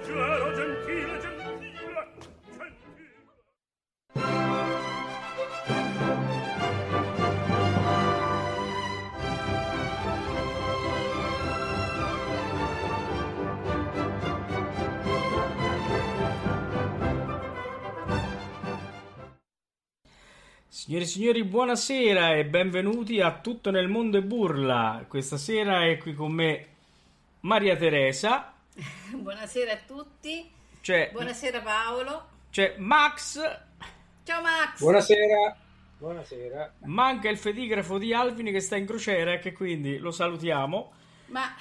leggero, Signore e signori, buonasera e benvenuti a Tutto nel mondo e burla. Questa sera è qui con me Maria Teresa, Buonasera a tutti, c'è, buonasera Paolo. c'è Max, Ciao Max! Buonasera. Buonasera. manca il fedigrafo di Alvin che sta in crociera e che quindi lo salutiamo. Ma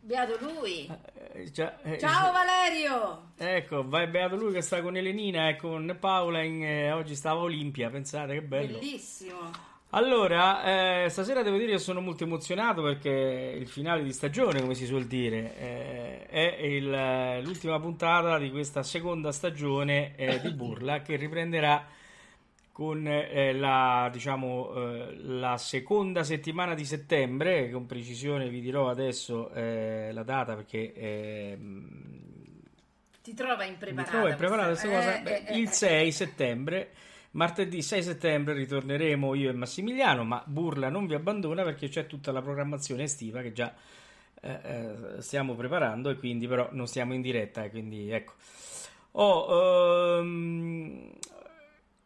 beato lui! Eh, già- eh, Ciao Valerio! Ecco, vai beato lui che sta con Elenina e con Paola, in, eh, oggi stava Olimpia, pensate che bello. Bellissimo! Allora, eh, stasera devo dire che sono molto emozionato perché il finale di stagione, come si suol dire, eh, è il- l'ultima puntata di questa seconda stagione eh, di Burla che riprenderà con eh, la, diciamo, eh, la seconda settimana di settembre, con precisione vi dirò adesso eh, la data perché ehm, Ti trova mi impreparata. trovo impreparata questa cosa. Eh, eh, il eh. 6 settembre, martedì 6 settembre, ritorneremo io e Massimiliano, ma Burla non vi abbandona perché c'è tutta la programmazione estiva che già eh, eh, stiamo preparando e quindi però non stiamo in diretta, e quindi ecco. Oh, ehm,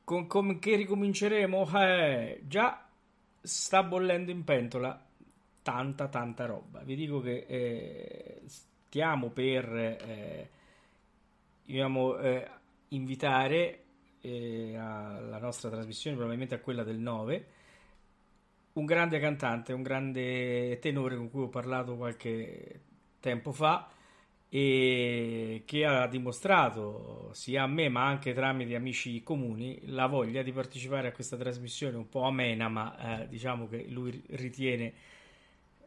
con, con che ricominceremo? Eh, già sta bollendo in pentola tanta tanta roba. Vi dico che eh, stiamo per eh, dobbiamo eh, invitare eh, alla nostra trasmissione, probabilmente a quella del 9, un grande cantante, un grande tenore con cui ho parlato qualche tempo fa e che ha dimostrato sia a me ma anche tramite amici comuni la voglia di partecipare a questa trasmissione un po' amena ma eh, diciamo che lui ritiene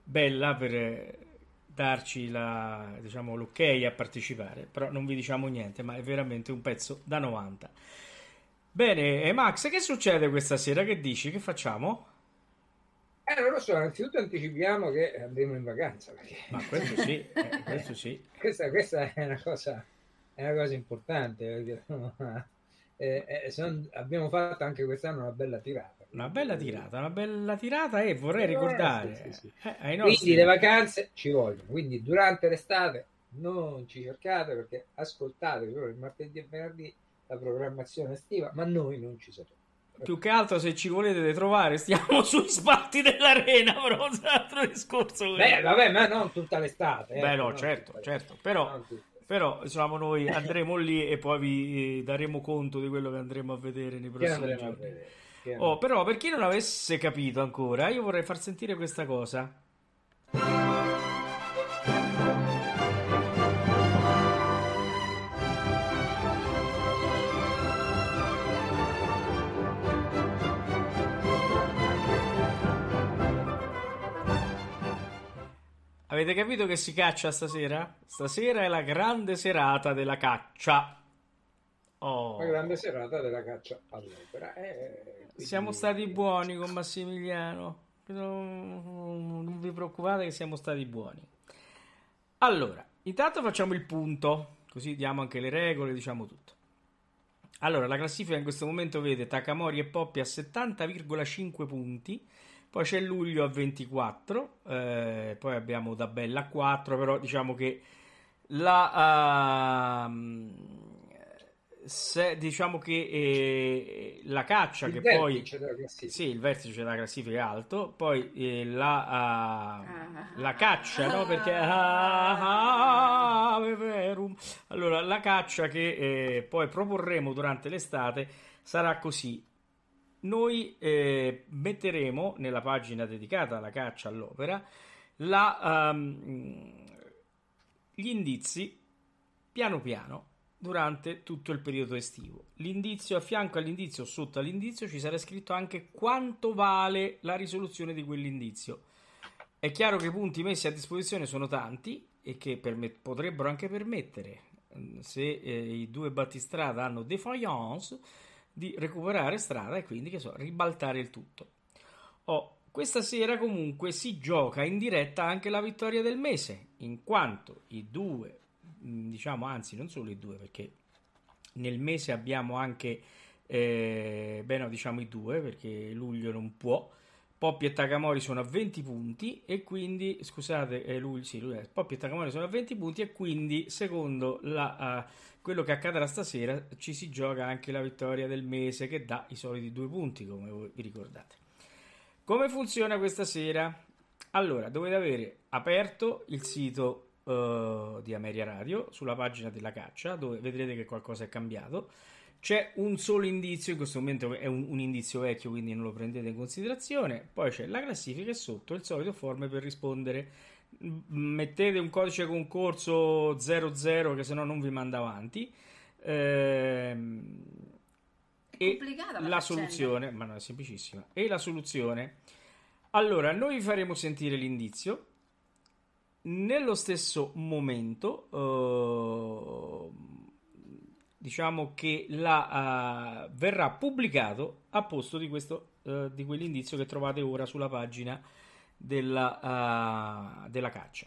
bella per darci la, diciamo, l'ok a partecipare. Però non vi diciamo niente ma è veramente un pezzo da 90 bene e Max che succede questa sera che dici che facciamo? Eh, non lo so, innanzitutto anticipiamo che andremo in vacanza, perché ma questo sì eh, questo sì questa, questa è una cosa, è una cosa importante, perché eh, eh, son- abbiamo fatto anche quest'anno una bella tirata. Una bella tirata, una bella tirata e vorrei Eh, ricordare sì, sì, sì. eh, ai Quindi nostri... le vacanze ci vogliono, quindi durante l'estate non ci cercate perché ascoltate solo il martedì e venerdì la programmazione estiva, ma noi non ci saremo. Più che altro se ci volete trovare stiamo sui spalti dell'arena, però un altro discorso. Beh, vabbè, ma non tutta l'estate. Beh, eh, no, non certo, certo, però-. Però insomma noi andremo lì e poi vi eh, daremo conto di quello che andremo a vedere nei prossimi giorni. Oh, però per chi non avesse capito ancora, io vorrei far sentire questa cosa. Avete capito che si caccia stasera? Stasera è la grande serata della caccia. Oh. La grande serata della caccia all'opera. eh, Siamo stati buoni con Massimiliano. Non non vi preoccupate che siamo stati buoni. Allora, intanto facciamo il punto, così diamo anche le regole, diciamo tutto. Allora, la classifica in questo momento vede Takamori e Poppi a 70,5 punti, poi c'è Luglio a 24, eh, poi abbiamo Dabella a 4, però diciamo che la, ehm, se- diciamo che eh, la caccia Il che poi sì, il vertice della classifica è alto, poi eh, la, ah, Ah. la caccia, no? Perché ah, ave verum. allora la caccia che eh, poi proporremo durante l'estate sarà così. Noi eh, metteremo nella pagina dedicata alla caccia all'opera la, ehm, gli indizi piano piano durante tutto il periodo estivo. L'indizio a fianco all'indizio, sotto all'indizio, ci sarà scritto anche quanto vale la risoluzione di quell'indizio. È chiaro che i punti messi a disposizione sono tanti e che permet- potrebbero anche permettere, se eh, i due battistrada hanno defiance, di recuperare strada e quindi che so, ribaltare il tutto. Oh, questa sera comunque si gioca in diretta anche la vittoria del mese, in quanto i due, mm, diciamo anzi non solo i due, perché nel mese abbiamo anche, eh, beh no, diciamo i due, perché luglio non può, Poppi e Takamori sono a 20 punti e quindi, scusate, eh, lui, sì, lui, Poppi e Takamori sono a 20 punti e quindi secondo la, uh, quello che accadrà stasera ci si gioca anche la vittoria del mese che dà i soliti due punti come voi vi ricordate. Come funziona questa sera? Allora, dovete avere aperto il sito uh, di Ameria Radio sulla pagina della caccia dove vedrete che qualcosa è cambiato c'è un solo indizio, in questo momento è un, un, indizio vecchio, quindi non lo prendete in considerazione. Poi c'è la classifica e sotto il solito forme per rispondere. Mettete un codice concorso 00 che se no non vi manda avanti. Ehm, e la, la soluzione, ma no, è semplicissima. E la soluzione. Allora, noi vi faremo sentire l'indizio. Nello stesso momento, uh, diciamo che la, uh, verrà pubblicato a posto di, questo, uh, di quell'indizio che trovate ora sulla pagina della, uh, della caccia.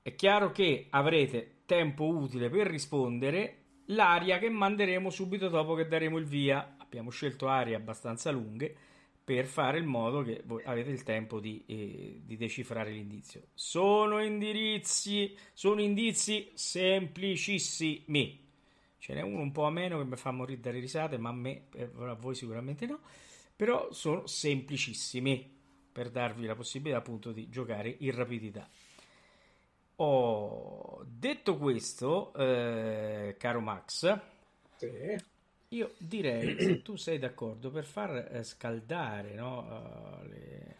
È chiaro che avrete tempo utile per rispondere l'aria che manderemo subito dopo che daremo il via. Abbiamo scelto aree abbastanza lunghe per fare in modo che voi avete il tempo di, eh, di decifrare l'indizio. Sono indirizzi, sono indizi semplicissimi Ce n'è uno un po' a meno che mi fa morire dalle risate, ma a me, eh, a voi sicuramente no. Però sono semplicissimi per darvi la possibilità appunto di giocare in rapidità. Oh, detto questo, eh, caro Max, sì. io direi, se tu sei d'accordo, per far eh, scaldare no, uh, le,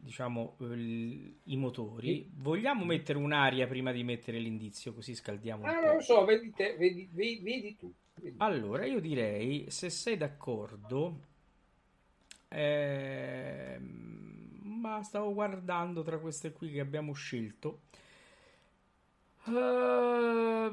diciamo, il, i motori. Vogliamo mettere un'aria prima di mettere l'indizio, così scaldiamo ah, non lo so, vedi, te, vedi, vedi, vedi tu. Allora, io direi, se sei d'accordo, eh, ma stavo guardando tra queste qui che abbiamo scelto. Uh,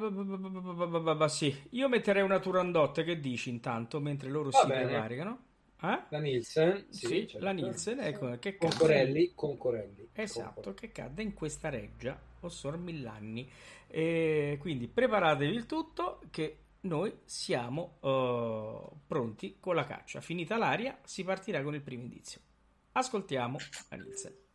sì, io metterei una Turandot. Che dici intanto mentre loro Va si bene. prevaricano? Eh? La Nielsen, sì, sì certo. la Nielsen ecco, che con Corelli, con Corelli. Esatto, con che cadde in questa reggia, Ossor Millanni. E quindi preparatevi il tutto che noi siamo uh, pronti con la caccia. Finita l'aria, si partirà con il primo indizio. Ascoltiamo la Nielsen.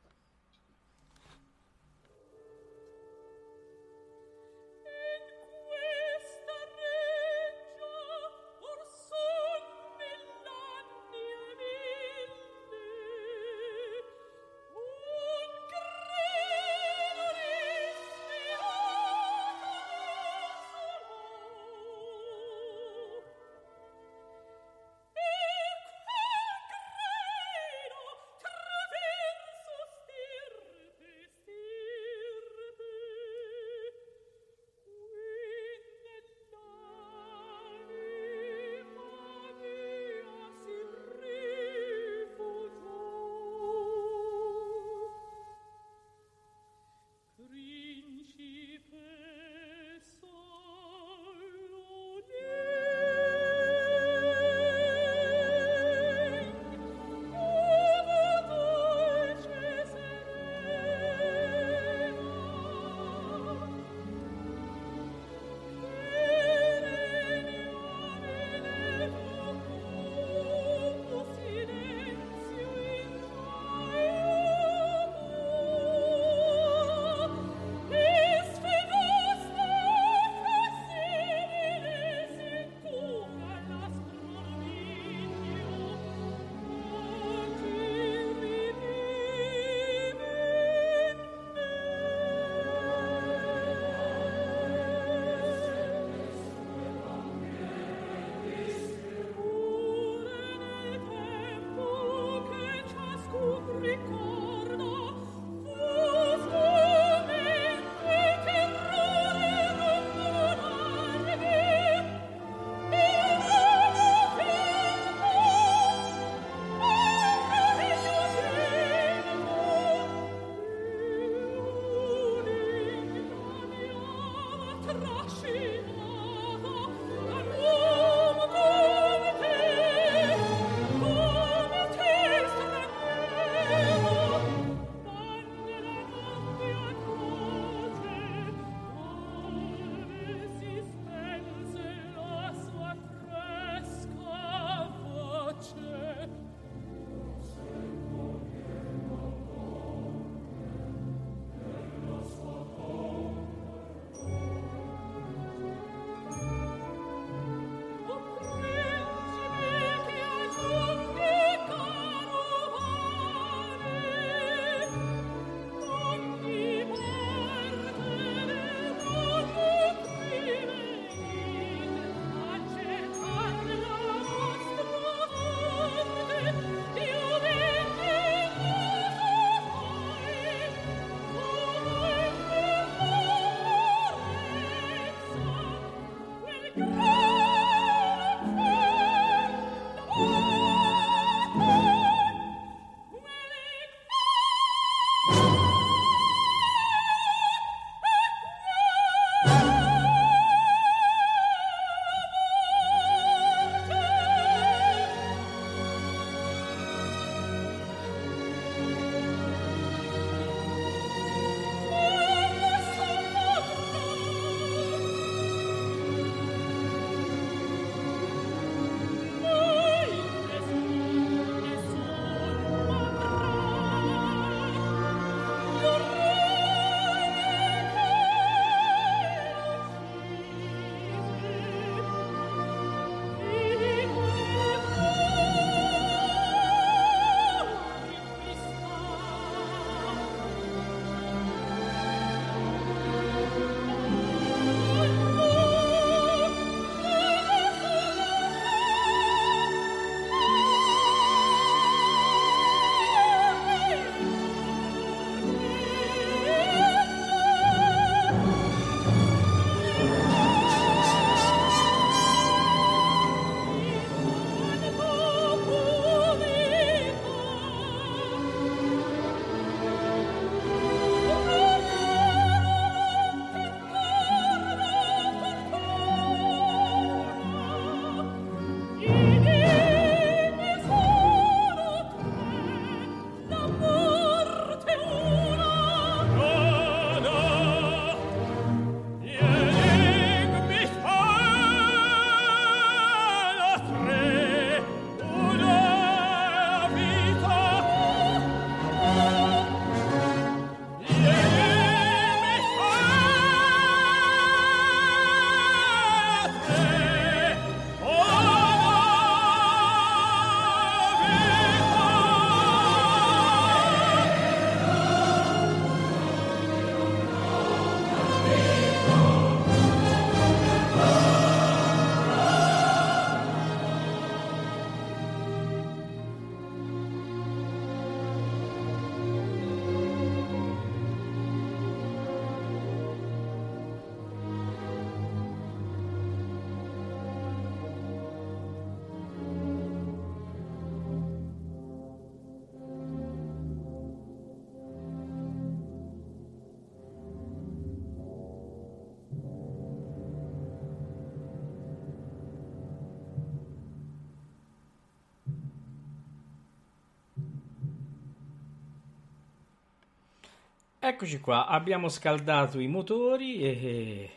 Eccoci qua, abbiamo scaldato i motori e...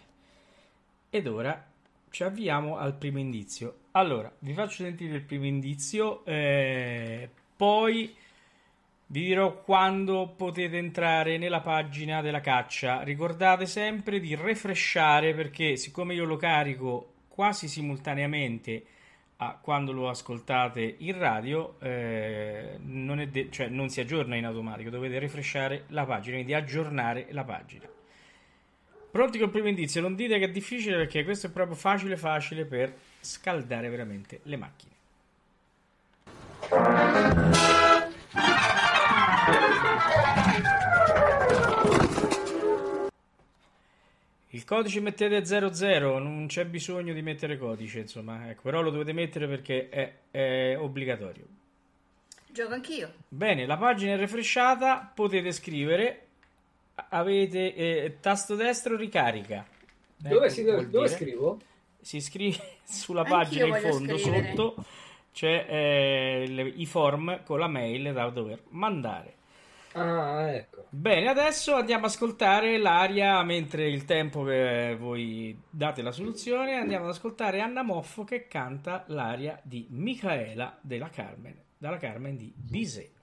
ed ora ci avviamo al primo indizio. Allora, vi faccio sentire il primo indizio, eh, poi vi dirò quando potete entrare nella pagina della caccia. Ricordate sempre di refreshare perché siccome io lo carico quasi simultaneamente a quando lo ascoltate in radio, eh, non, è de- cioè non si aggiorna in automatico, dovete refreshare la pagina, quindi aggiornare la pagina. Pronti col primo indizio? Non dite che è difficile perché questo è proprio facile facile per scaldare veramente le macchine. Il codice mettete 00, non c'è bisogno di mettere codice, insomma, ecco, però lo dovete mettere perché è, è obbligatorio. Gioco anch'io. Bene, la pagina è refreshata, potete scrivere, avete eh, tasto destro ricarica. Dove, Ecco, si- dove dire- scrivo? Si scrive sulla Anch'io pagina in fondo, scrivere. sotto c'è eh, le- i form con la mail da dover mandare. Ah, ecco. Bene, adesso andiamo ad ascoltare l'aria mentre il tempo che voi date la soluzione. Andiamo ad ascoltare Anna Moffo che canta l'aria di Micaela della Carmen, dalla Carmen di Bizet.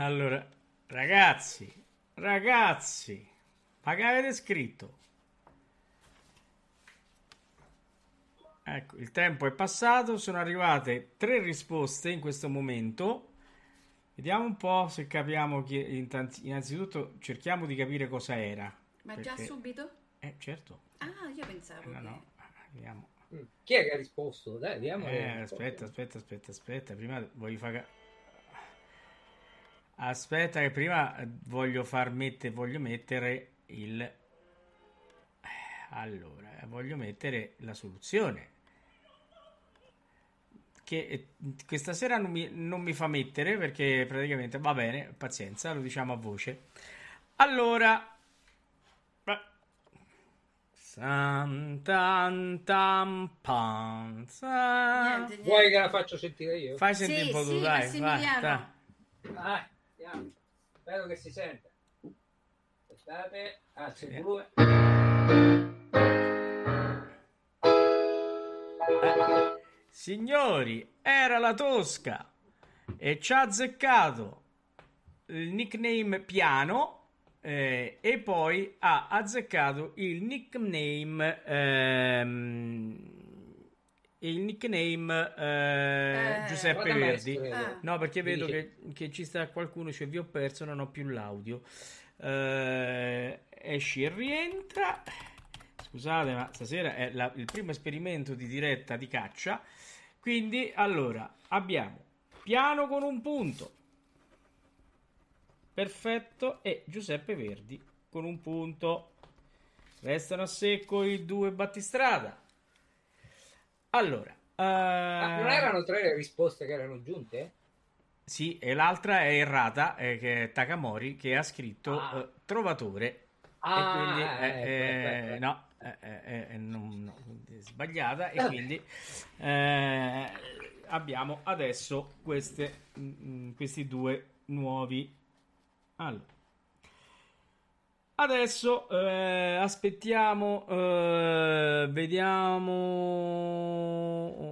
Allora, ragazzi, ragazzi, ma che avete scritto? Ecco, il tempo è passato, sono arrivate tre risposte in questo momento. Vediamo un po' se capiamo chi... Innanzitutto cerchiamo di capire cosa era. Ma già perché- subito? Eh, certo. Ah, io pensavo Eh, no, che... no. Vediamo. Mm. Chi è che ha risposto? Dai, vediamo. Eh, aspetta, aspetta, aspetta, aspetta. Prima voglio fare. Aspetta, che prima eh, voglio far mettere. Voglio mettere il. eh, Allora, voglio mettere la soluzione. Che eh, questa sera non mi, non mi fa mettere perché praticamente va bene, pazienza, lo diciamo a voce. Allora, beh, San tan tam pan, sa- Niente, niente. Vuoi che la faccio sentire io? Fai sentire Sì, un po' tu, sì, dai, vai. Ah, andiamo. Spero che si senta. Aspettate. C'è il volume. Signori, era la Tosca e ci ha azzeccato il nickname Piano eh, e poi ha azzeccato il nickname ehm, il nickname eh, Eh, Giuseppe Verdi. Ah. No, perché vedo che, che ci sta qualcuno, cioè vi ho perso, non ho più l'audio. Eh, esci e rientra. Scusate, ma stasera è la- il primo esperimento di diretta di caccia. Quindi, allora, abbiamo piano con un punto. Perfetto. E Giuseppe Verdi con un punto. Restano a secco i due battistrada. Allora, eh, non erano tre le risposte che erano giunte? sì, e l'altra è errata, eh, che è Takamori, che ha scritto Ah. eh, Trovatore. Ah, e quindi, ecco, eh, ecco, eh, ecco. no, eh, non- no, è sbagliata. E quindi abbiamo adesso queste, mm, mm, questi due nuovi. Allora. Adesso eh, aspettiamo, eh, vediamo,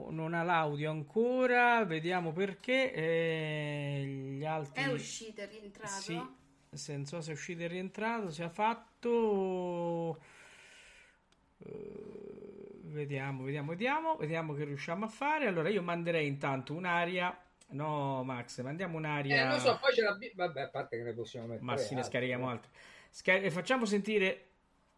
non ha l'audio ancora, vediamo perché eh, gli altri... È uscito, è rientrato? Sì, se non so se è uscito e rientrato, si è fatto... eh, vediamo, vediamo, vediamo, vediamo che riusciamo a fare. Allora io manderei intanto un'aria... No, Max, mandiamo un'aria... Eh, non so, poi ce l'abbiamo. Vabbè, a parte che ne possiamo mettere. Ma sì, ne altre. scarichiamo altre. Sca- e facciamo sentire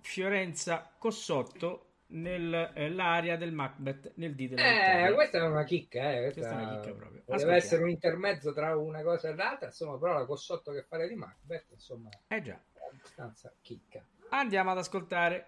Fiorenza Cossotto nell'area del Macbeth nel D della Eh, questa è una chicca, eh. Questa è una chicca proprio. Deve essere un intermezzo tra una cosa e l'altra, insomma, però la Cossotto che fare di Macbeth, insomma, Eh già. è abbastanza chicca. Andiamo ad ascoltare.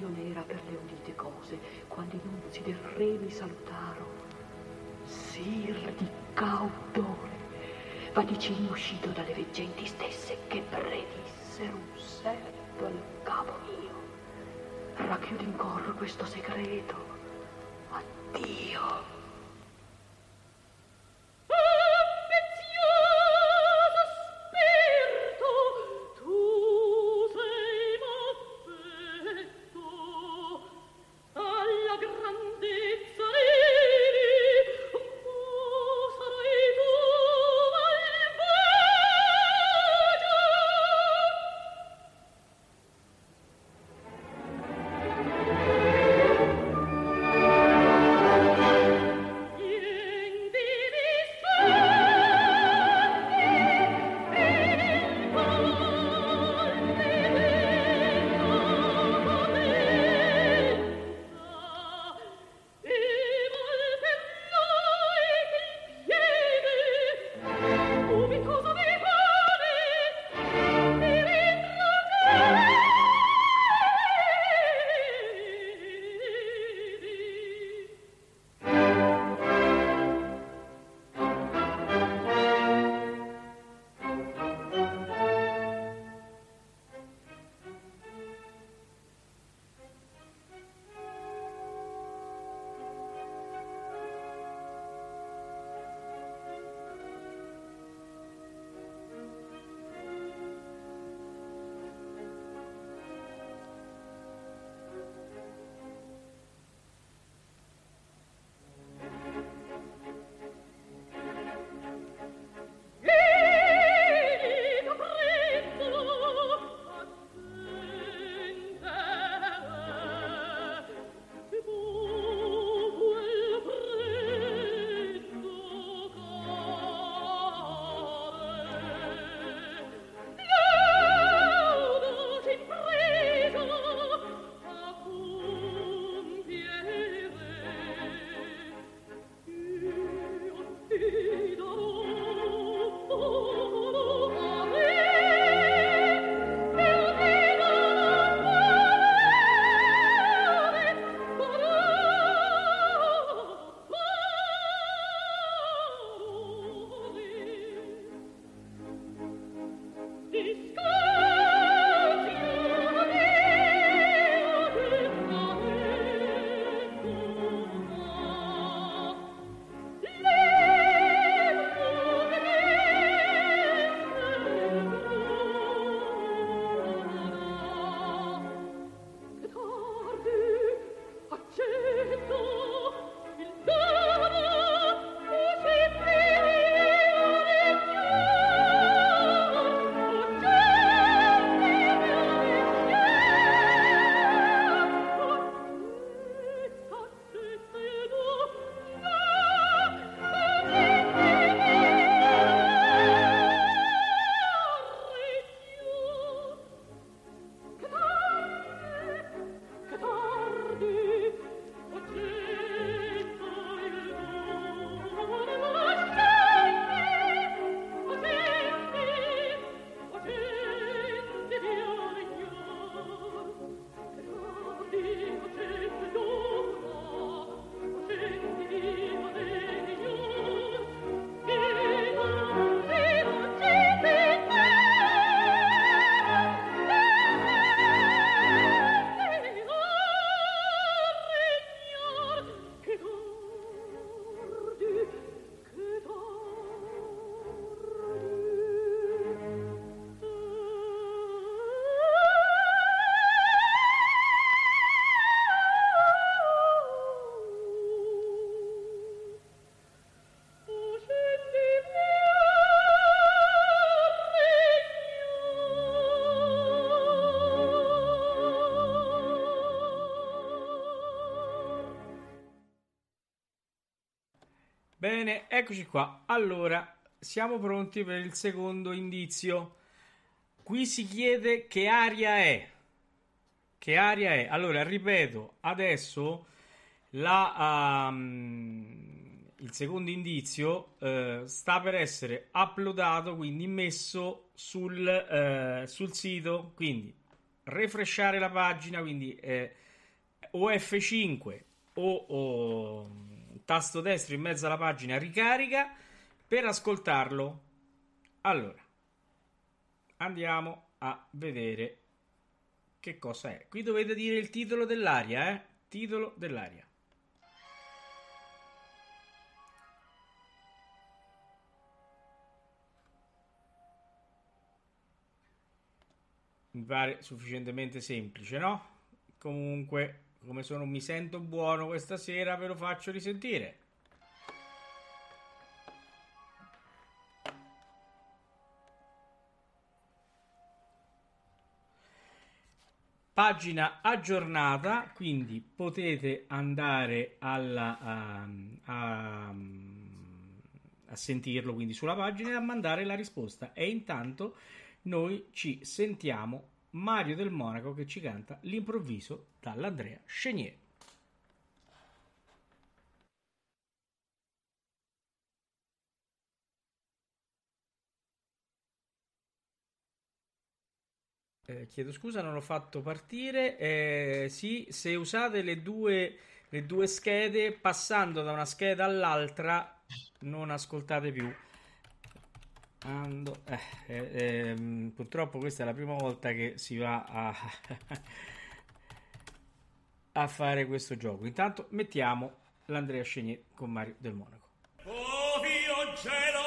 Io n'era per le udite cose, quando i nunzi del re mi salutarono. Sir di cautore, vaticino uscito dalle veggenti stesse che predissero un serto al capo mio. Racchiudo in cor questo segreto. Bene, eccoci qua. Allora, siamo pronti per il secondo indizio. Qui si chiede che aria è. Che aria è? Allora, ripeto, adesso la, um, il secondo indizio eh, sta per essere uploadato, quindi messo sul, eh, sul sito. Quindi, refreshare la pagina, quindi eh, o F5 o, o tasto destro in mezzo alla pagina ricarica per ascoltarlo. Allora, andiamo a vedere che cosa è. Qui dovete dire il titolo dell'aria, eh? Titolo dell'aria. Mi pare sufficientemente semplice, no? Comunque, come sono mi sento buono questa sera, ve lo faccio risentire. pagina aggiornata quindi potete andare alla, a, a, a, sentirlo quindi sulla pagina e a mandare la risposta e intanto noi ci sentiamo Mario del Monaco che ci canta l'improvviso dall'Andrea Chenier Eh, chiedo scusa, non l'ho fatto partire. Eh, sì, se usate le due, le due schede, passando da una scheda all'altra, non ascoltate più. Ando, eh, eh, ehm, purtroppo questa è la prima volta che si va a, a fare questo gioco. Intanto mettiamo l'Andrea Scegni con Mario del Monaco. Oh, Dio cielo,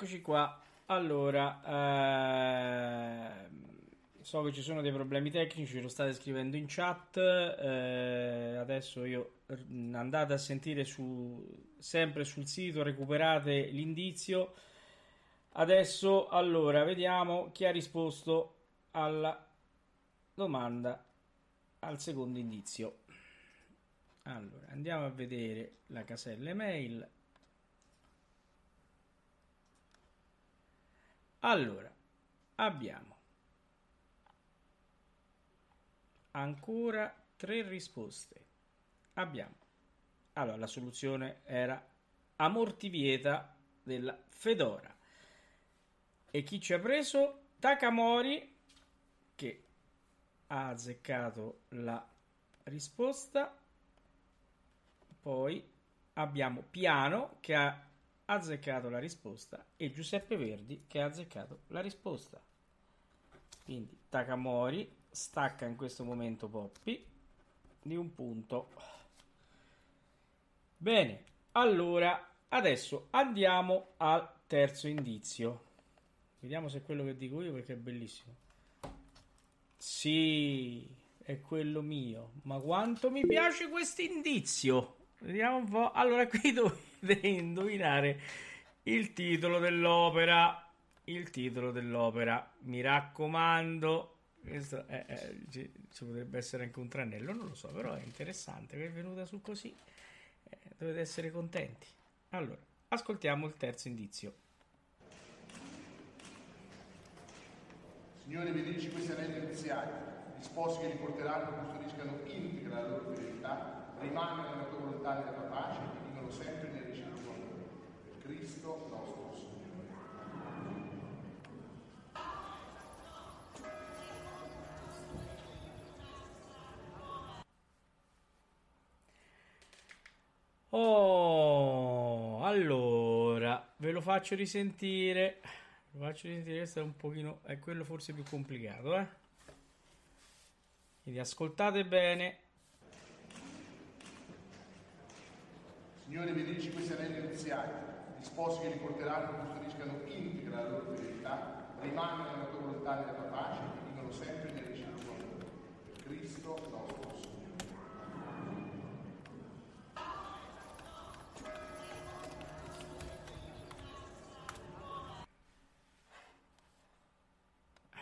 Eccoci qua. Allora, ehm, so che ci sono dei problemi tecnici, lo state scrivendo in chat. eh, adesso io r- andate a sentire su, sempre sul sito, recuperate l'indizio. Adesso, allora, vediamo chi ha risposto alla domanda al secondo indizio. Allora, andiamo a vedere la casella email. Allora, abbiamo ancora tre risposte. Abbiamo. Allora, la soluzione era Amortivieta della Fedora. E chi ci ha preso? Takamori, che ha azzeccato la risposta. Poi abbiamo Piano, che ha azzeccato la risposta e Giuseppe Verdi che ha azzeccato la risposta. Quindi Takamori stacca in questo momento Poppi di un punto. Bene, allora adesso andiamo al terzo indizio. Vediamo se è quello che dico io perché è bellissimo. Sì, è quello mio. Ma quanto mi piace questo indizio! Vediamo un po'. Allora, qui dovete indovinare il titolo dell'opera. Il titolo dell'opera. Mi raccomando. Questo è, è- ci, ci potrebbe essere anche un tranello, non lo so, però è interessante che è venuta su così. Eh, dovete essere contenti. Allora, ascoltiamo il terzo indizio. Signore, benedici questi anelli nuziali, gli sposi che li porteranno custodiscano integra la loro fedeltà, rimangano nella tua volontà e nella tua pace vivono sempre nel reciproco. Per Cristo nostro Signore. Oh, allora, ve lo faccio risentire. Lo faccio risentire, questo è un pochino, è quello forse più complicato, eh. Quindi ascoltate bene. Signore, benedici questi anelli nuziali, gli sposi che li porteranno custodiscano integra la loro fedeltà, rimangano nella tua volontà e nella tua pace e vivono sempre nel reciproco amore. Per Cristo nostro Signore.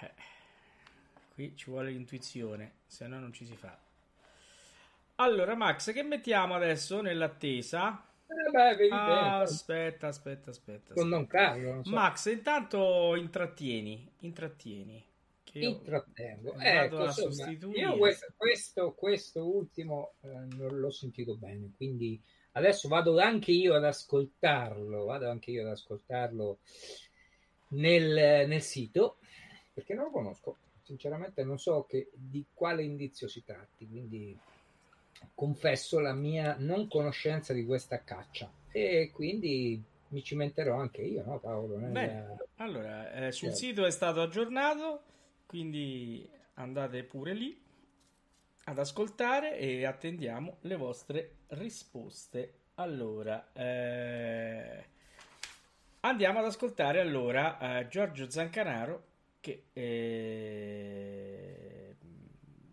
Eh, qui ci vuole l'intuizione, se no non ci si fa. Allora, Max, che mettiamo adesso nell'attesa? Eh beh, Ah, aspetta, aspetta, aspetta. con. Don Carlo, non so. Max, intanto intrattieni, intrattieni. Che io intrattengo. Ecco, insomma, sostituire. io questo, questo, questo ultimo eh, non l'ho sentito bene, quindi adesso vado anche io ad ascoltarlo, vado anche io ad ascoltarlo nel, nel sito, perché non lo conosco. sinceramente non so che, di quale indizio si tratti, quindi confesso la mia non conoscenza di questa caccia e quindi mi cimenterò anche io, no Paolo? Nel- Bene, allora, eh, sul Certo. sito è stato aggiornato, quindi andate pure lì ad ascoltare e attendiamo le vostre risposte. Allora, eh, andiamo ad ascoltare allora eh, Giorgio Zancanaro che... eh,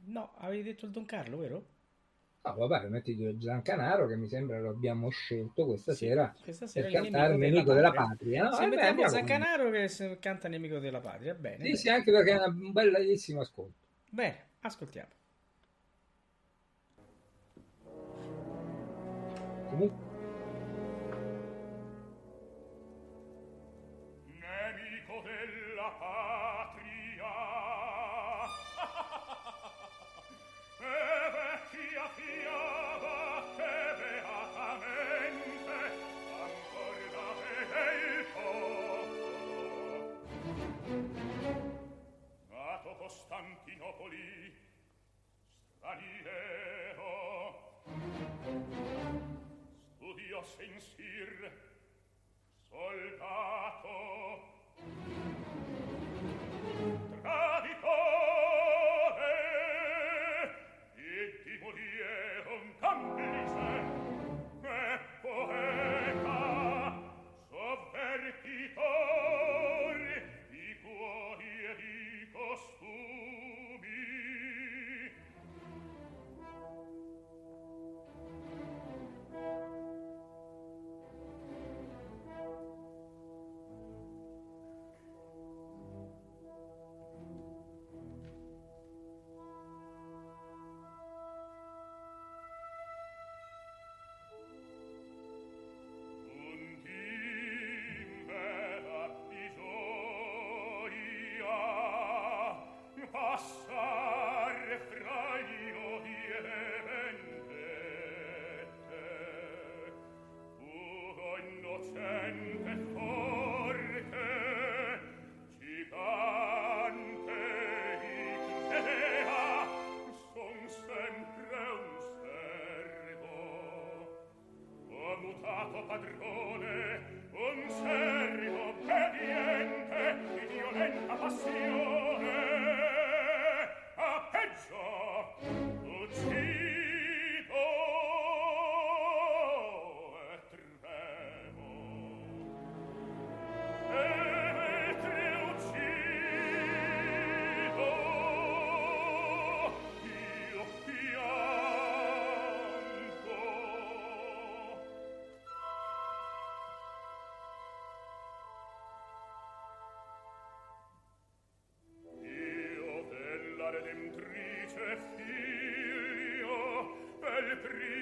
No, avevi detto il Don Carlo, vero? No, vabbè, metti Zancanaro che mi sembra lo abbiamo scelto questa Sì, sera questa per sera il cantare Nemico della patria. Patria. no? Sì, Eh, beh, mettiamo andiamo. Zancanaro che canta Nemico della Patria. Bene, Sì, bene. sì, anche perché è un bellissimo ascolto. Bene, ascoltiamo. Comunque, Ternopoli straniere dem trice figlio, pel primo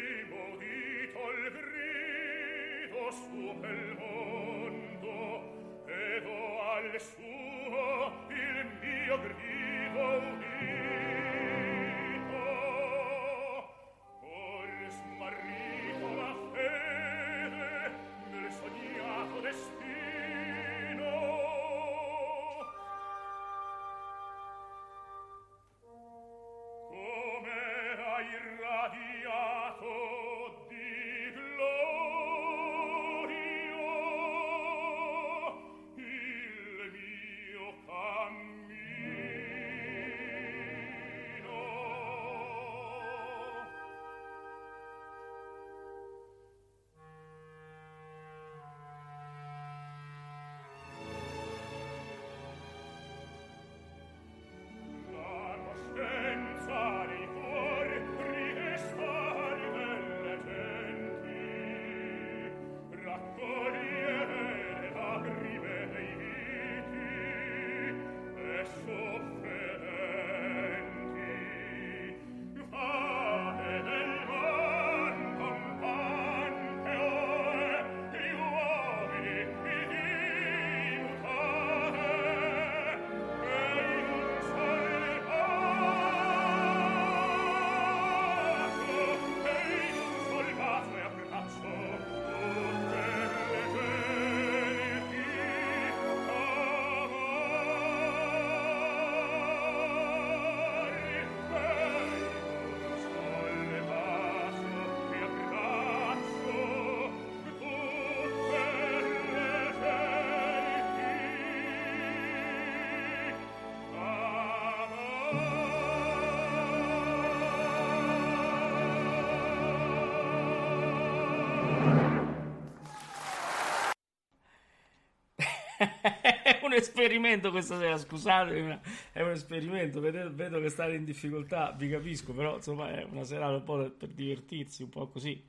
un esperimento questa sera, scusatemi, ma è un esperimento. Vedo, vedo che state in difficoltà, vi capisco, però insomma è una serata un po' per divertirsi, un po' così.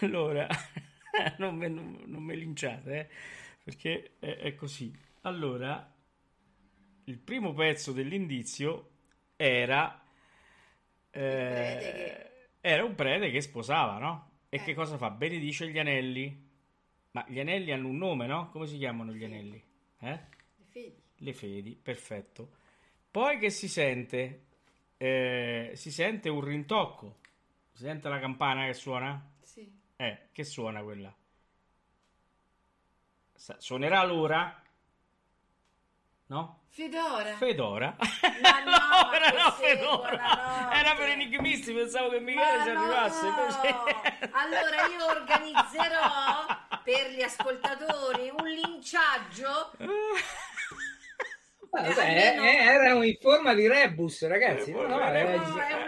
Allora, non me, non, non me linciate, eh, perché è, è così. Allora, il primo pezzo dell'indizio era, eh, era un prete che sposava, no? E Eh. che cosa fa? Benedice gli anelli. Ma gli anelli hanno un nome, no? Come si chiamano gli anelli? Eh? Le fedi. Le fedi, perfetto. Poi che si sente? Eh, si sente un rintocco. Si sente la campana che suona? Sì. Eh, che suona quella? Sa- Suonerà l'ora? No? Fedora. Fedora. Ma no, no, Fedora. Era per enigmisti, pensavo che Michele ci no! arrivasse così. Allora io organizzerò per gli ascoltatori un linciaggio. Vabbè, Eh, almeno- eh, era in forma di rebus, ragazzi. Eh, No, no, eh, eh, No, è un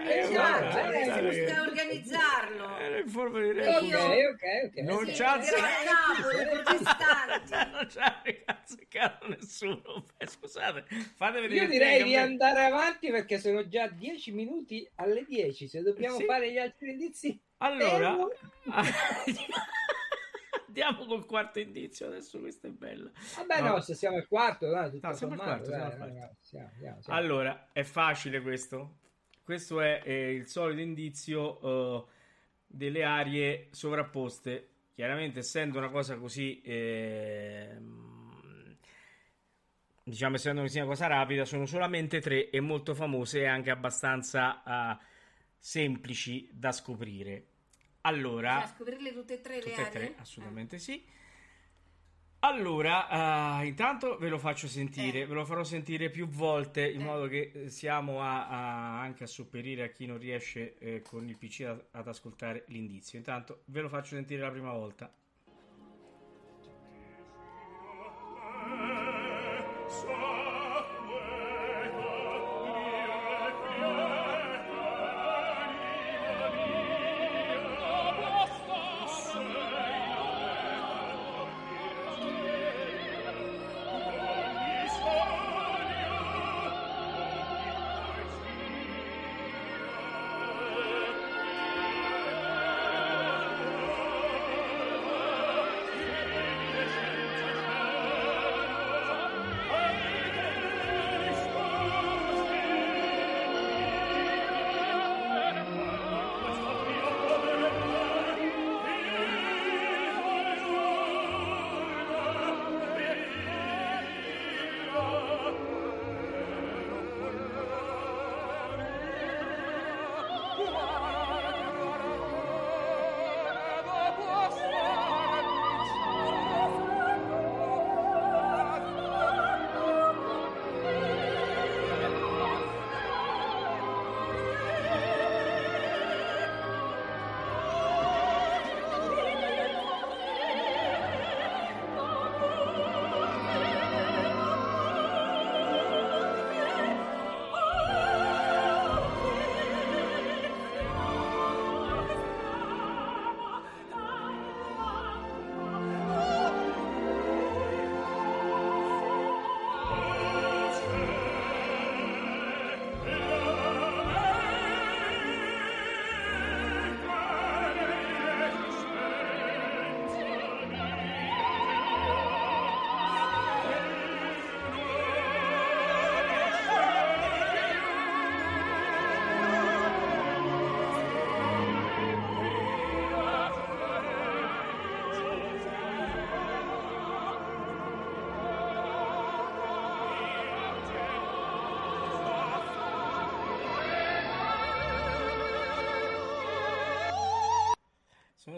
eh, linciaggio, guarda, eh, guarda, bisogna organizzarlo. Era in forma di E re. io- ok, ok, ok. Non Sì, c'ha non c'ha azzeccato nessuno. Beh, scusate, fatevi Io direi di andare avanti perché sono già 10 minuti alle 10. Se dobbiamo Sì. fare gli altri indizi, Allora, fermo. Andiamo col quarto indizio. Adesso questa è bella. Vabbè, No. no, se siamo al quarto, dai, No, siamo al quarto, siamo dai, al dai, quarto. siamo, siamo, siamo. Allora, è facile questo. Questo è eh, il solito indizio eh, delle arie sovrapposte. Chiaramente, essendo una cosa così, ehm, diciamo, essendo una cosa rapida, sono solamente tre e molto famose e anche abbastanza eh, semplici da scoprire. Allora, Bisogna scoprirle tutte e tre le tutte e aree? tre, assolutamente sì. Allora, eh, intanto ve lo faccio sentire, Eh. ve lo farò sentire più volte in Eh. modo che eh, siamo a, a- anche a sopperire a chi non riesce eh, con il PC a- ad ascoltare l'indizio. Intanto ve lo faccio sentire la prima volta.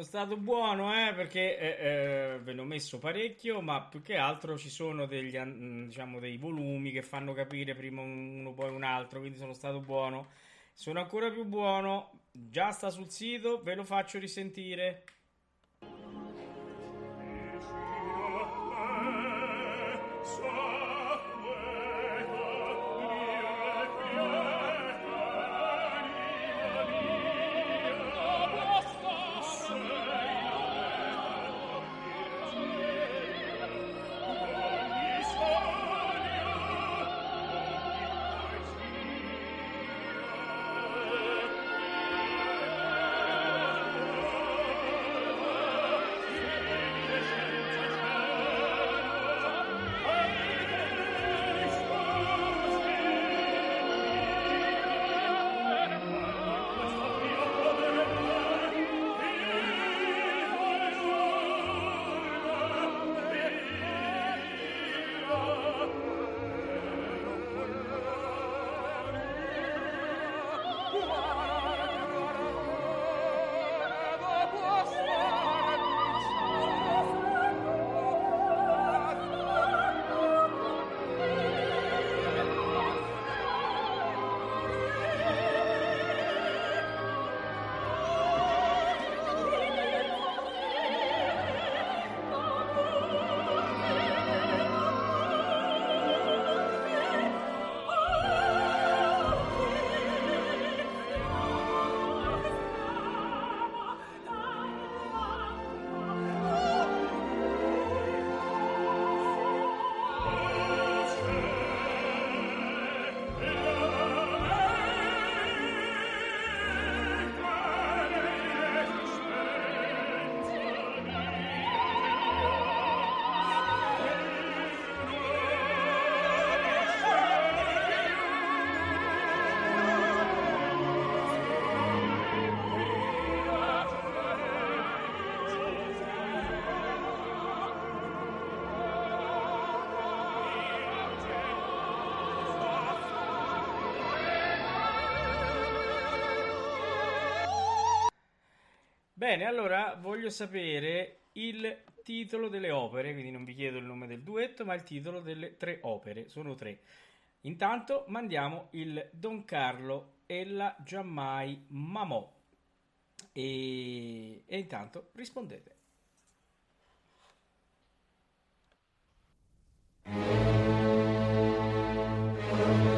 Stato buono, eh, perché eh, eh, ve ne ho messo parecchio, ma più che altro ci sono degli, an- diciamo, dei volumi che fanno capire prima uno poi un altro, quindi sono stato buono. Sono ancora più buono, già sta sul sito, ve lo faccio risentire. Thank Bene, allora voglio sapere il titolo delle opere, quindi non vi chiedo il nome del duetto, ma il titolo delle tre opere. Sono tre. Intanto mandiamo il Don Carlo e la Giammai Mamò. E, e intanto rispondete. dove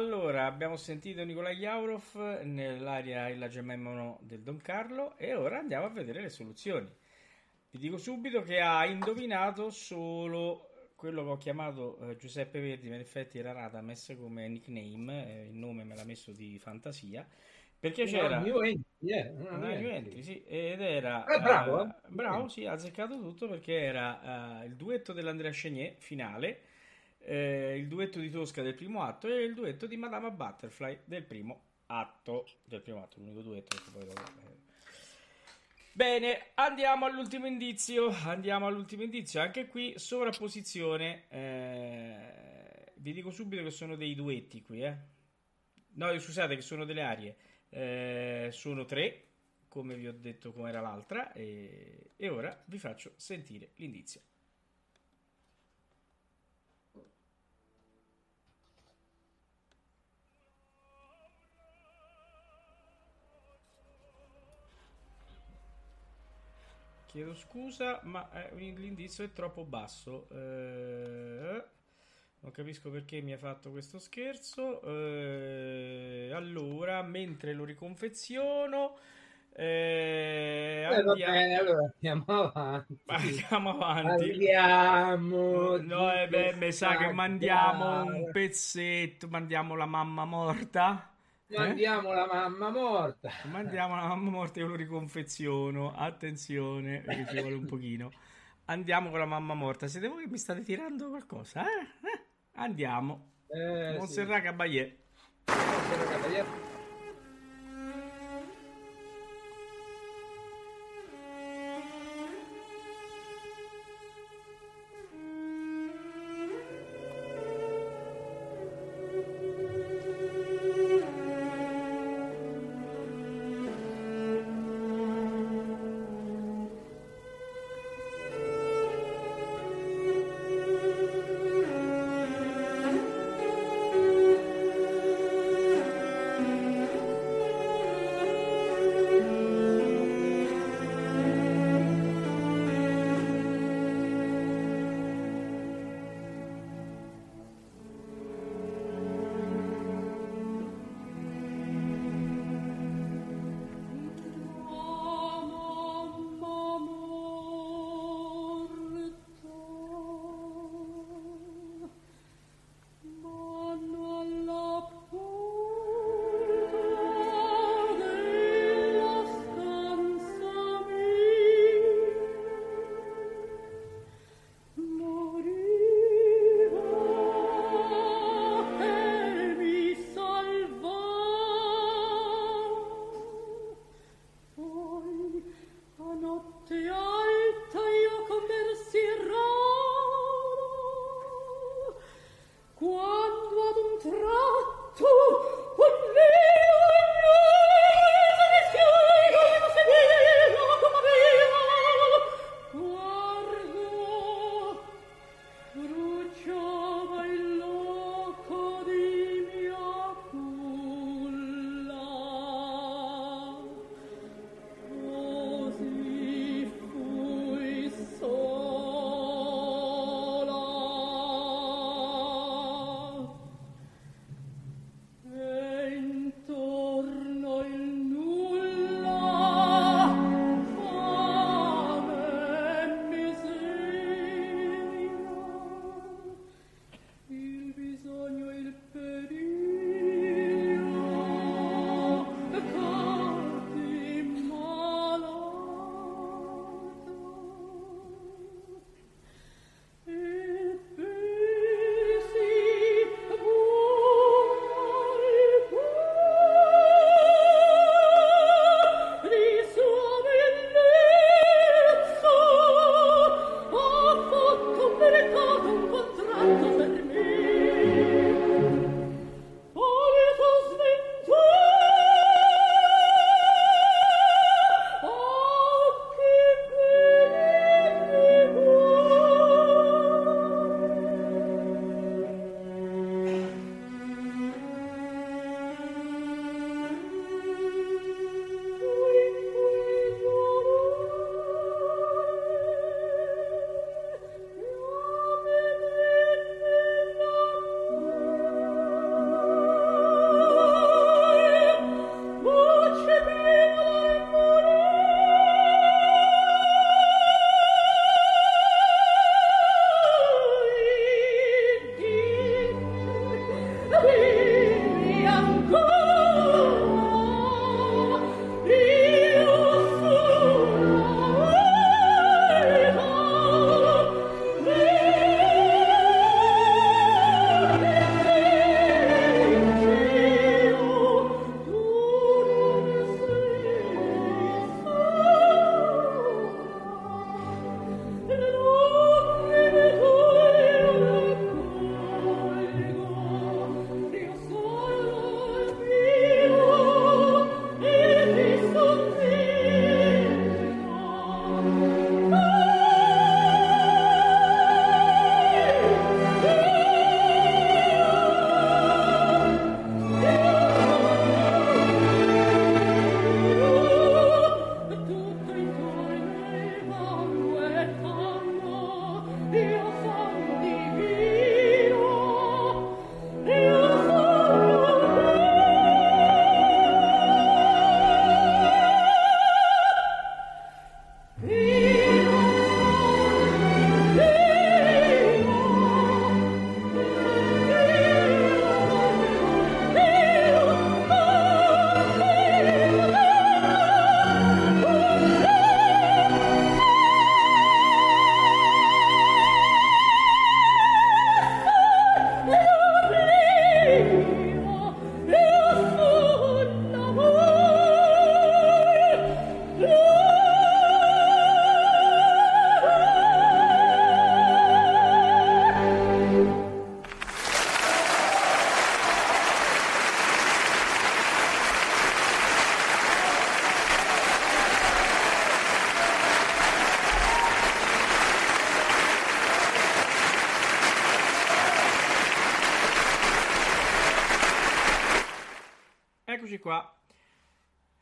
Allora, abbiamo sentito Nicolai Jaurov nell'aria Il Lagememono del Don Carlo e ora andiamo a vedere le soluzioni. Vi dico subito che ha indovinato solo quello che ho chiamato eh, Giuseppe Verdi, ma in effetti era Radames come nickname, eh, il nome me l'ha messo di fantasia, perché c'era... New entry, eh, no, Ah, new entry. sì, ed era... Eh, bravo, eh, eh. bravo, sì, ha azzeccato tutto perché era eh, il duetto dell'Andrea Chenier finale, eh, il duetto di Tosca del primo atto e il duetto di Madama Butterfly del primo atto. Del primo atto, l'unico duetto perché poi dopo, eh. Bene, andiamo all'ultimo indizio. Andiamo all'ultimo indizio. Anche qui sovrapposizione. eh, vi dico subito che sono dei duetti qui, eh. No, scusate, che sono delle arie. Eh, sono tre, come vi ho detto come era l'altra. E, e ora vi faccio sentire l'indizio. Chiedo scusa, ma eh, l'indizio è troppo basso. Eh, non capisco perché mi ha fatto questo scherzo. Eh, allora, mentre lo riconfeziono, eh, Eh, va andiamo, bene, allora andiamo avanti. andiamo avanti. Parliamo No, eh, beh, mi sa che mandiamo un pezzetto, mandiamo la mamma morta. Eh? Mandiamo la mamma morta. Mandiamo la mamma morta, io lo riconfeziono. Attenzione, perché ci vuole un pochino. Andiamo con la mamma morta. Siete voi che mi state tirando qualcosa? Eh? Eh? Andiamo. Eh, Montserrat Caballé. sì. Buonasera, cavaliere. Thank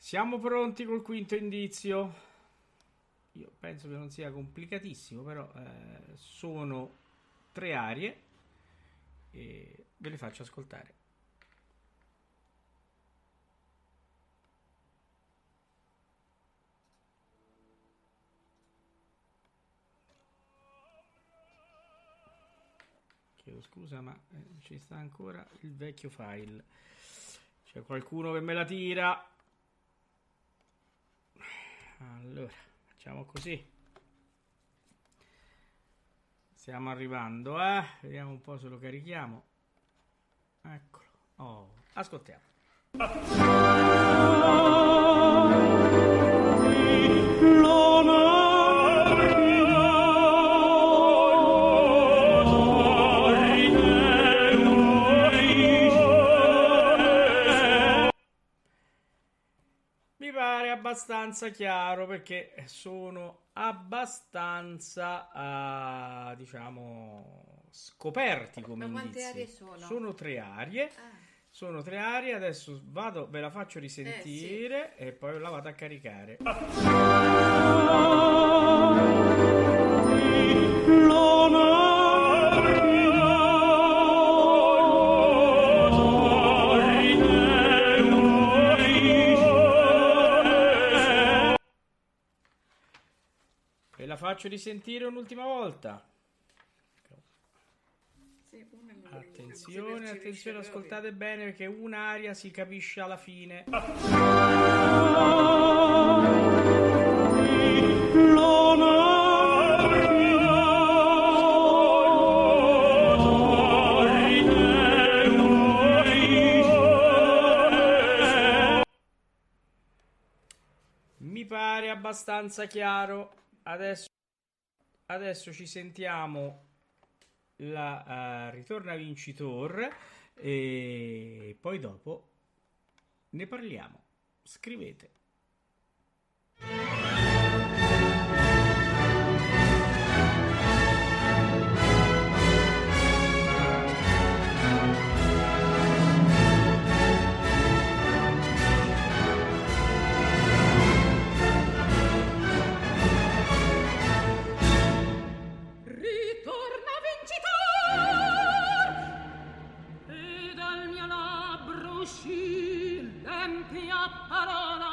Siamo pronti col quinto indizio. Io penso che non sia complicatissimo, però eh, sono tre arie e ve le faccio ascoltare. Chiedo scusa, ma eh, ci sta ancora il vecchio file. C'è qualcuno che me la tira. Allora, facciamo così. Stiamo arrivando, eh. Vediamo un po' se lo carichiamo. Eccolo. Oh, ascoltiamo. Abbastanza chiaro perché sono abbastanza, ah, diciamo, scoperti come Ma quante indizi. arie sono? Sono tre arie. Ah. Sono tre arie, adesso vado, ve la faccio risentire e poi la vado a caricare. Faccio risentire un'ultima volta. Attenzione, attenzione, ascoltate bene perché un'aria si capisce alla fine. Mi pare abbastanza chiaro. Adesso, adesso ci sentiamo la eh, ritorna vincitor e poi dopo ne parliamo. Scrivete. Parola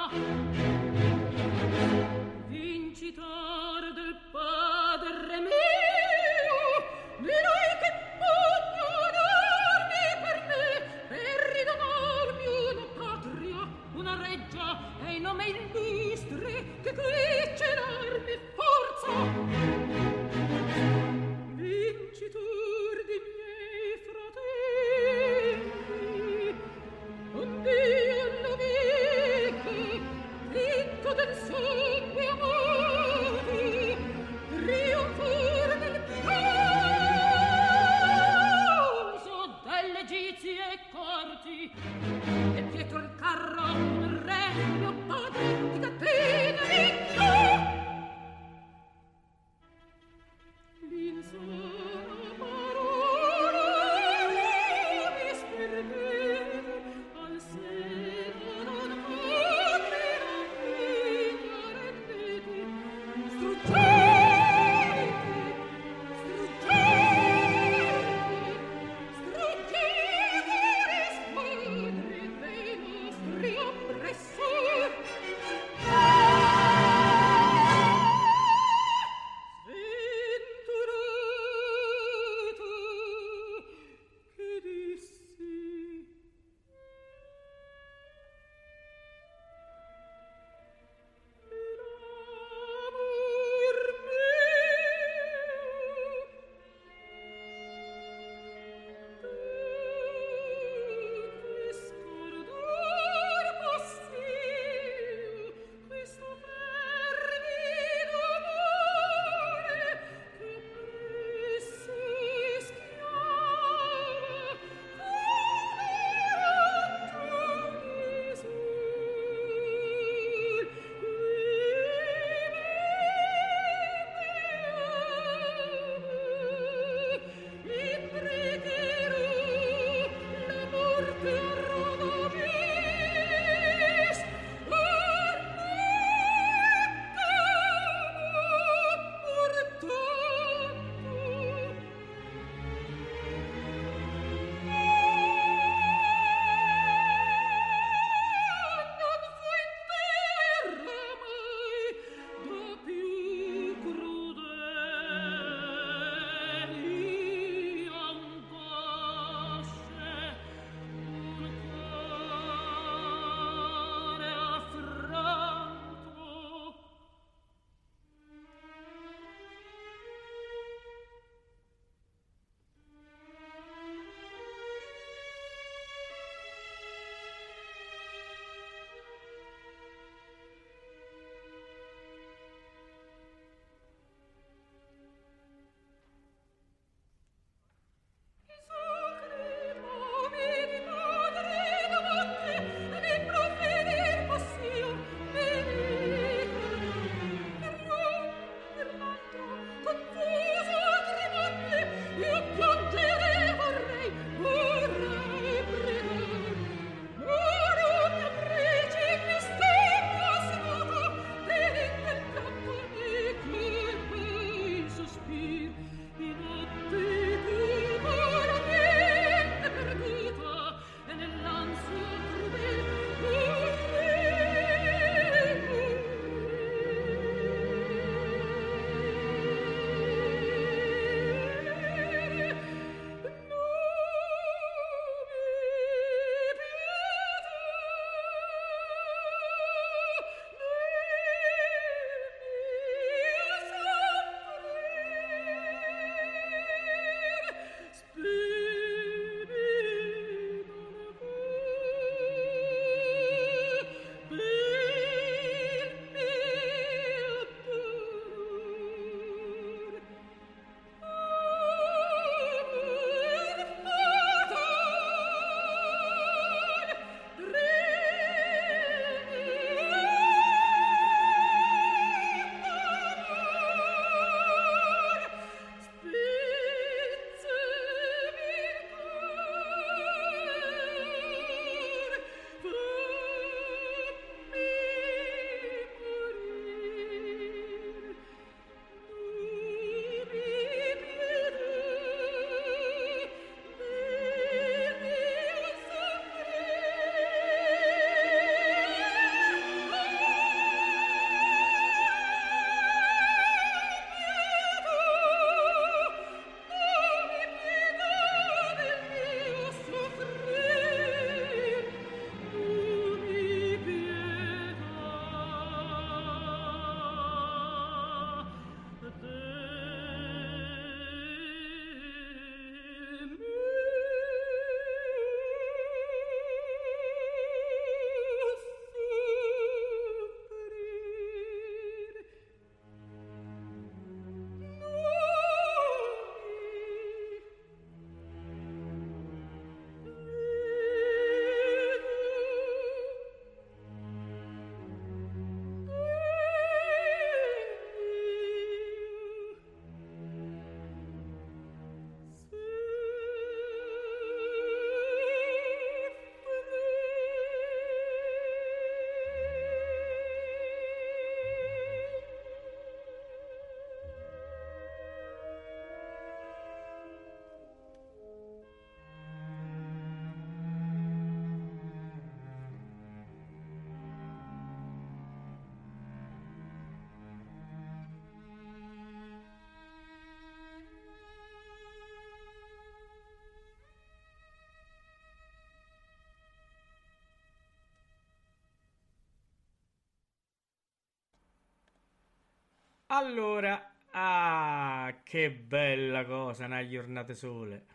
Allora, ah, che bella cosa, una giornata sole,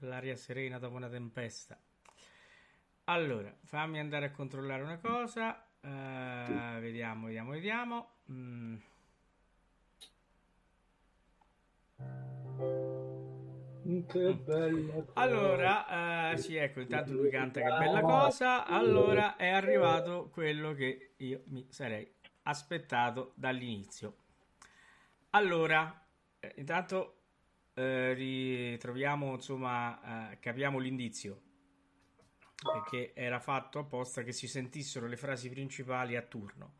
l'aria serena dopo una tempesta. Allora, fammi andare a controllare una cosa. eh, vediamo, vediamo, vediamo. Mm. Che bella Allora, eh, sì, ecco, intanto lui canta che bella cosa. Allora è arrivato quello che io mi sarei aspettato dall'inizio. Allora, eh, intanto eh, ritroviamo, insomma, eh, capiamo l'indizio perché era fatto apposta che si sentissero le frasi principali a turno.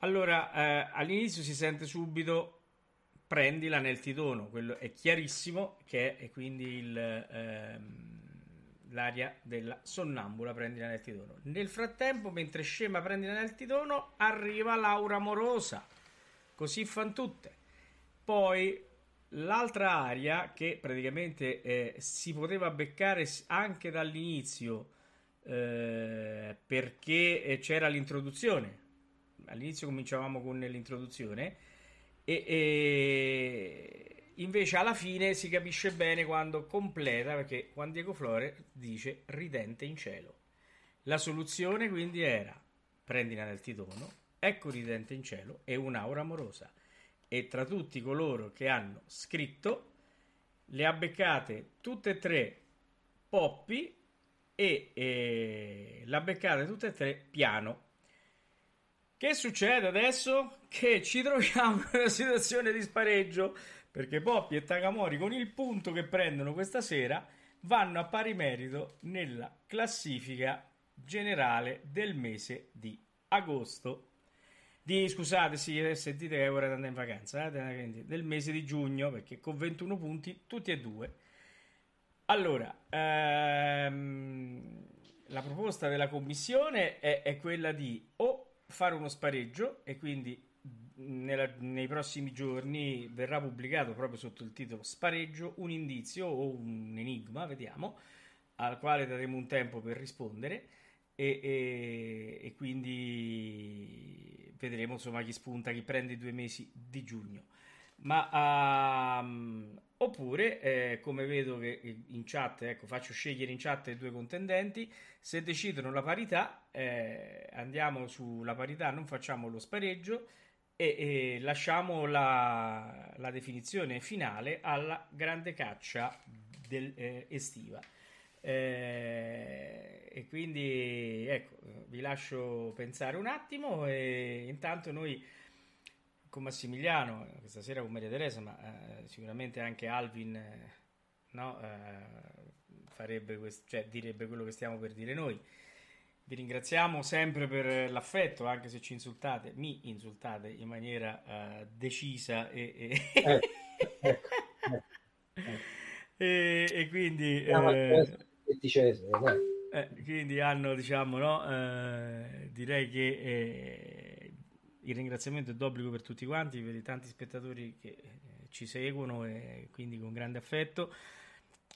Allora, eh, all'inizio si sente subito prendila nel titono, quello è chiarissimo che è quindi il, ehm, l'aria della sonnambula, prendila nel titono. Nel frattempo, mentre scema prendila nel titono, arriva Laura Morosa, così fan tutte. Poi l'altra aria che praticamente eh, si poteva beccare anche dall'inizio eh, perché eh, c'era l'introduzione. All'inizio cominciavamo con l'introduzione e, e invece alla fine si capisce bene quando completa perché Juan Diego Flore dice ridente in cielo. La soluzione quindi era prendila nel titono, ecco ridente in cielo e un'aura amorosa. E tra tutti coloro che hanno scritto le ha beccate tutte e tre Poppi e, e l'ha beccate tutte e tre piano. Che succede adesso? Che ci troviamo in una situazione di spareggio perché Poppy e Takamori con il punto che prendono questa sera vanno a pari merito nella classifica generale del mese di agosto. Di, scusate, sì, eh, sentite che ora andare in vacanza, eh, del mese di giugno perché con 21 punti tutti e due. Allora, ehm, la proposta della commissione è, è quella di o fare uno spareggio e quindi nella- nei prossimi giorni verrà pubblicato proprio sotto il titolo spareggio un indizio o un enigma, vediamo, al quale daremo un tempo per rispondere e, e- e quindi vedremo insomma chi spunta, chi prende i due mesi di giugno. Ma ehm, oppure, eh, come vedo che in chat, ecco, faccio scegliere in chat i due contendenti. Se decidono la parità, eh, andiamo sulla parità, non facciamo lo spareggio e, e lasciamo la, la definizione finale alla grande caccia del, eh, estiva. Eh, e quindi ecco, vi lascio pensare un attimo e intanto noi con Massimiliano, questa sera con Maria Teresa, ma eh, sicuramente anche Alvin eh, no, eh, farebbe quest- cioè, direbbe quello che stiamo per dire noi. Vi ringraziamo sempre per l'affetto, anche se ci insultate, mi insultate in maniera eh, decisa e, e- ecco. e- e quindi, eh, setticesimo, dai. eh, quindi hanno, diciamo, no, eh, direi che eh, il ringraziamento è d'obbligo per tutti quanti, per i tanti spettatori che eh, ci seguono e quindi con grande affetto.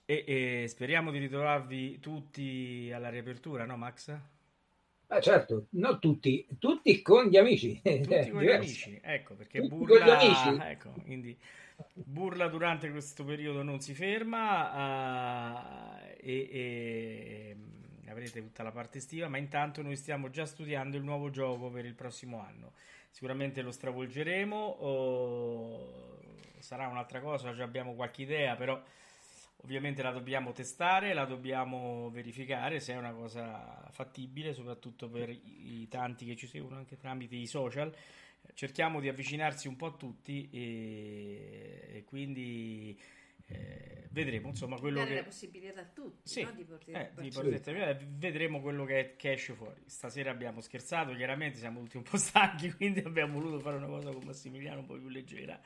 E, e speriamo di ritrovarvi tutti alla riapertura, no, Max? Ah, certo, non tutti, tutti con gli amici. Tutti con gli amici, ecco, perché Tutti Burla, ecco, quindi Burla durante questo periodo non si ferma eh, e, e, mm, avrete tutta la parte estiva, ma intanto noi stiamo già studiando il nuovo gioco per il prossimo anno. Sicuramente lo stravolgeremo, o sarà un'altra cosa, già abbiamo qualche idea, però ovviamente la dobbiamo testare, la dobbiamo verificare se è una cosa fattibile, soprattutto per i, i tanti che ci seguono anche tramite i social. Cerchiamo di avvicinarsi un po' a tutti e, e quindi eh, vedremo insomma quello dare la che possibilità a tutti sì, no, di poter eh, di poter terminare. vedremo quello che, che esce fuori. Stasera abbiamo scherzato, chiaramente siamo tutti un po' stanchi, quindi abbiamo voluto fare una cosa con Massimiliano un po' più leggera.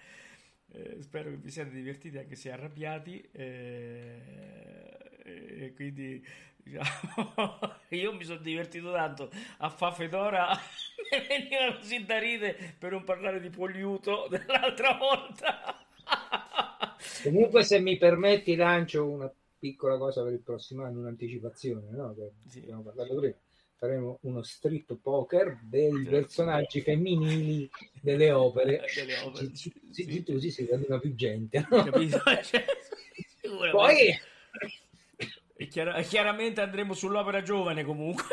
Eh, spero che vi siate divertiti anche se arrabbiati. eh, e quindi diciamo, io mi sono divertito tanto a fa Fedora. Mi veniva così da ride per non parlare di Poliuto dell'altra volta. Comunque, se mi permetti, lancio una piccola cosa per il prossimo anno, un'anticipazione, no? Che Sì. abbiamo parlato prima. faremo uno strip poker dei personaggi femminili delle opere. Delle opere, Sì, sì, sì, sì. si cammina più gente. no? Cioè. Poi chiara- chiaramente andremo sull'opera giovane comunque.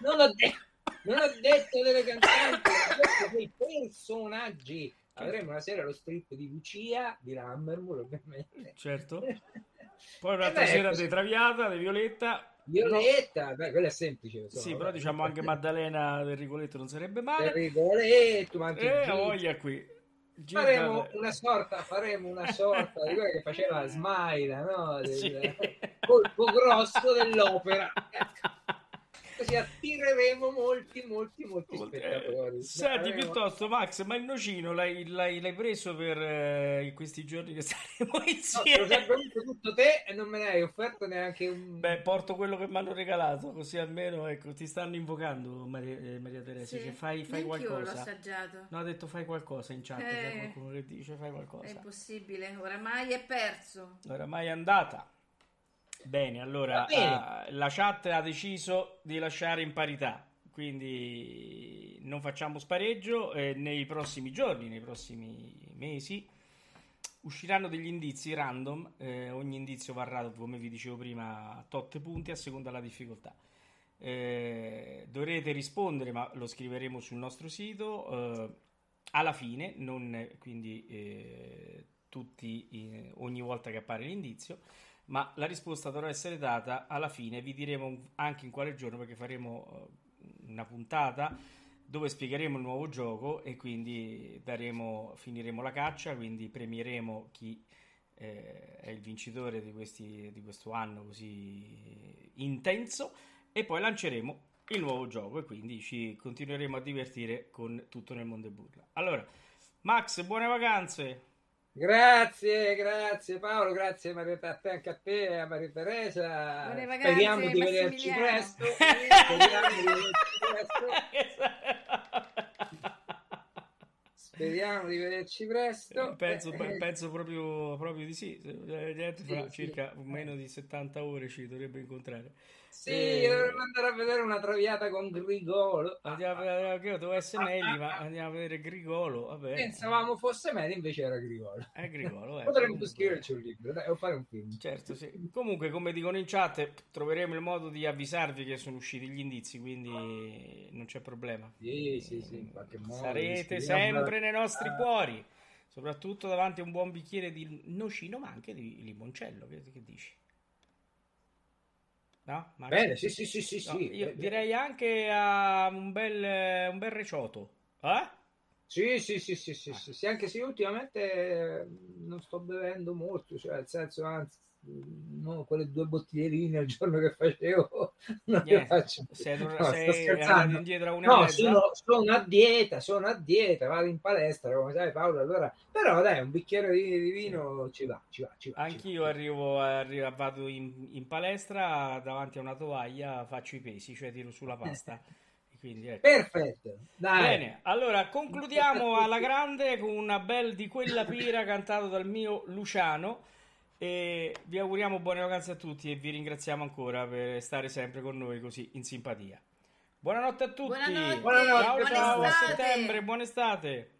non ho, de- non ho detto delle cantanti, ho detto dei personaggi. Avremo una sera lo strip di Lucia, di Lammermoor ovviamente. certo. Poi un'altra Eh beh, sera di Traviata, di Violetta. Violetta, beh, quella è semplice. insomma, Sì, però diciamo anche Maddalena del Rigoletto non sarebbe male. Rigoletto, ma anche E Gilda. voglia qui. Gilda- faremo una sorta, faremo una sorta di quella che faceva Smaila, no? Del Sì. colpo grosso dell'opera. Così attireremo molti, molti, molti spettatori. Eh, Senti, Faremo- piuttosto, Max, ma il nocino l'hai, l'hai- l'hai preso per eh, in questi giorni che staremo No, te lo insieme? bevuto tutto te e non me ne hai offerto neanche un... Beh, porto quello che mi hanno regalato, così almeno ecco, ti stanno invocando, Maria, eh, Maria Teresa. Sì. Che fai, fai Neanch'io l'ho qualcosa. assaggiato. No, ha detto fai qualcosa in chat. Eh. C'è qualcuno che dice fai È qualcosa. impossibile, oramai è perso. Oramai è andata. Bene, allora bene. ah, la chat ha deciso di lasciare in parità, quindi non facciamo spareggio. e nei prossimi giorni, nei prossimi mesi, usciranno degli indizi random. eh, ogni indizio varrà, come vi dicevo prima, a tot punti a seconda della difficoltà. Eh, dovrete rispondere, ma lo scriveremo sul nostro sito eh, alla fine, non eh, quindi eh, tutti, eh, ogni volta che appare l'indizio ma la risposta dovrà essere data alla fine. Vi diremo anche in quale giorno perché faremo eh, una puntata dove spiegheremo il nuovo gioco e quindi daremo, finiremo la caccia, quindi premieremo chi eh, è il vincitore di, questi, di questo anno così intenso e poi lanceremo il nuovo gioco e quindi ci continueremo a divertire con tutto nel mondo e burla. Allora, Max, buone vacanze! Grazie, grazie Paolo, grazie Maria, a te, anche a te e a Maria Teresa. Buone vacanze, Speriamo di vederci presto. Speriamo di vederci presto. Speriamo di vederci presto. penso, Eh, penso proprio, proprio di sì. Eh, gente fra Sì, sì. circa meno di 70 ore ci dovrebbe incontrare. Sì, Eh, dovremmo andare a vedere una traviata con Grigolo. Andiamo a vedere, io devo essere Melli, ma andiamo a vedere Grigolo. Vabbè, Pensavamo fosse meglio, invece era Grigolo. è Grigolo. eh, Potremmo comunque. scriverci un libro, dai, o fare un film. Certo, sì. Comunque, come dicono in chat, troveremo il modo di avvisarvi che sono usciti gli indizi, quindi non c'è problema. Sì, sì, sì, in qualche modo. Sarete sempre nei nostri Ah. cuori, soprattutto davanti a un buon bicchiere di nocino, ma anche di limoncello. Che, che dici? No? Bene, sì, sì, sì, sì, No, sì. io direi anche a un bel, un bel recioto. Eh? Sì, sì, sì, sì, sì, sì, sì, anche se io ultimamente eh, non sto bevendo molto, cioè nel senso, anzi, no, quelle due bottiglie di vino al giorno che facevo non le Niente, faccio sei, No, sei scherzando. indietro una No, sono, sono a dieta, sono a dieta, vado in palestra, come sai Paolo, allora, però dai, un bicchiere di, di vino ci va, ci va, ci va. Anch'io arrivo, arrivo- vado in, in palestra davanti a una tovaglia, faccio i pesi, cioè tiro sulla pasta. Quindi, ecco. Perfetto, dai. Bene, allora concludiamo alla grande con una bel di quella pira cantato dal mio Luciano e vi auguriamo buone vacanze a tutti e vi ringraziamo ancora per stare sempre con noi così in simpatia. Buonanotte a tutti. Buonanotte, Buonanotte, ciao buona ciao, a settembre, buona estate.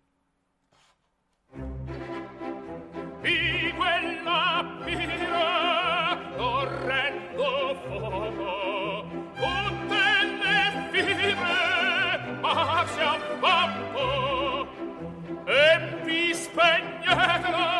di quella pira orrendo fuoco tutte le fibre ma si avvampo e vi spegnetela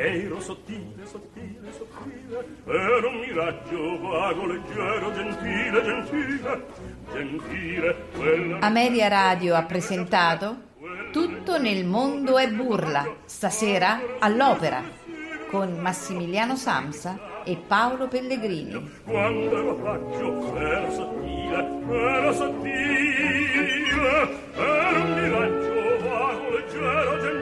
Ero sottile, sottile, sottile, ero un miraggio vago, leggero, gentile, gentile, gentile. Quella... Ameria Radio ha presentato Tutto nel mondo è burla, stasera all'opera, con Massimiliano Samsa e Paolo Pellegrini. Quando ero faccio, ero sottile, ero sottile, ero un miraggio vago, leggero, gentile.